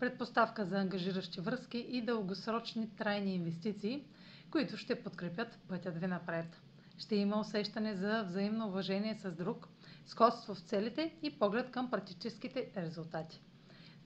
предпоставка за ангажиращи връзки и дългосрочни трайни инвестиции, които ще подкрепят пътят ви напред. Ще има усещане за взаимно уважение с друг, сходство в целите и поглед към практическите резултати.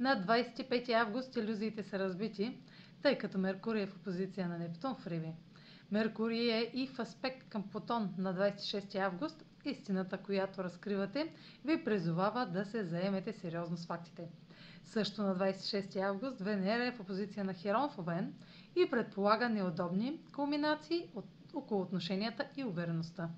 На 25 август иллюзиите са разбити, тъй като Меркурий е в опозиция на Нептун в Риби. Меркурий е и в аспект към Плутон на 26 август. Истината, която разкривате, ви призовава да се заемете сериозно с фактите. Също на 26 август Венера е в опозиция на Херон в Овен и предполага неудобни кулминации от, около отношенията и увереността.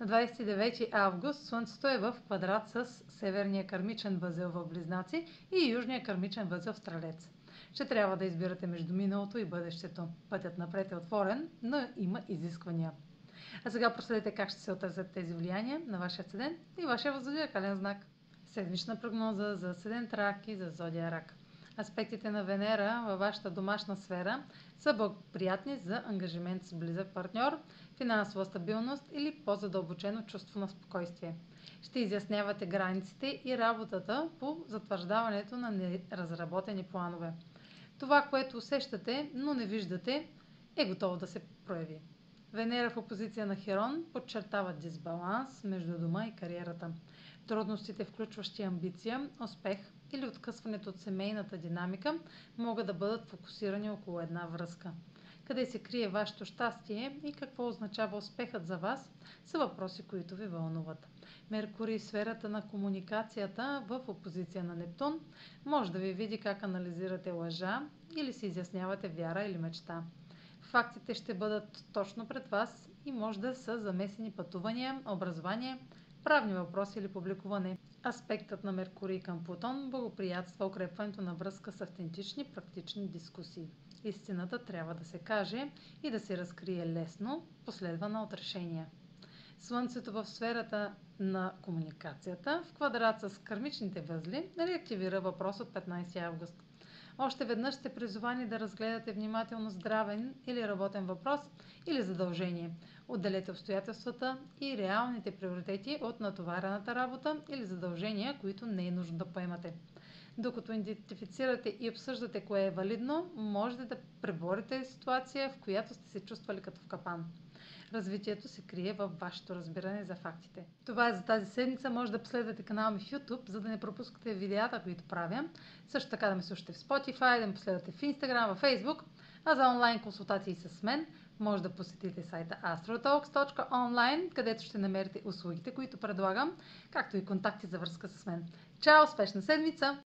На 29 август Слънцето е в квадрат с северния кармичен възел в Близнаци и южния кармичен възел в Стрелец. Ще трябва да избирате между миналото и бъдещето. Пътят напред е отворен, но има изисквания. А сега проследете как ще се отразят тези влияния на вашия седен и вашия възодиакален знак. Седмична прогноза за Седент Рак и за Зодия Рак. Аспектите на Венера във вашата домашна сфера са благоприятни за ангажимент с близък партньор, финансова стабилност или по-задълбочено чувство на спокойствие. Ще изяснявате границите и работата по затвърждаването на неразработени планове. Това, което усещате, но не виждате, е готово да се прояви. Венера в опозиция на Херон подчертава дисбаланс между дома и кариерата. Трудностите, включващи амбиция, успех или откъсването от семейната динамика, могат да бъдат фокусирани около една връзка. Къде се крие вашето щастие и какво означава успехът за вас, са въпроси, които ви вълнуват. Меркурий, сферата на комуникацията в опозиция на Нептун, може да ви види как анализирате лъжа или си изяснявате вяра или мечта. Фактите ще бъдат точно пред вас и може да са замесени пътувания, образование, правни въпроси или публикуване. Аспектът на Меркурий към Плутон благоприятства укрепването на връзка с автентични практични дискусии. Истината трябва да се каже и да се разкрие лесно, последвана от решения. Слънцето в сферата на комуникацията в квадрат с кармичните възли реактивира въпрос от 15 август. Още веднъж сте призовани да разгледате внимателно здравен или работен въпрос или задължение. Отделете обстоятелствата и реалните приоритети от натоварената работа или задължения, които не е нужно да поемате. Докато идентифицирате и обсъждате кое е валидно, можете да преборите ситуация, в която сте се чувствали като в капан. Развитието се крие във вашето разбиране за фактите. Това е за тази седмица. Може да последвате канала ми в YouTube, за да не пропускате видеята, които правя. Също така да ме слушате в Spotify, да ме последвате в Instagram, в Facebook. А за онлайн консултации с мен може да посетите сайта astrotalks.online, където ще намерите услугите, които предлагам, както и контакти за връзка с мен. Чао! Успешна седмица!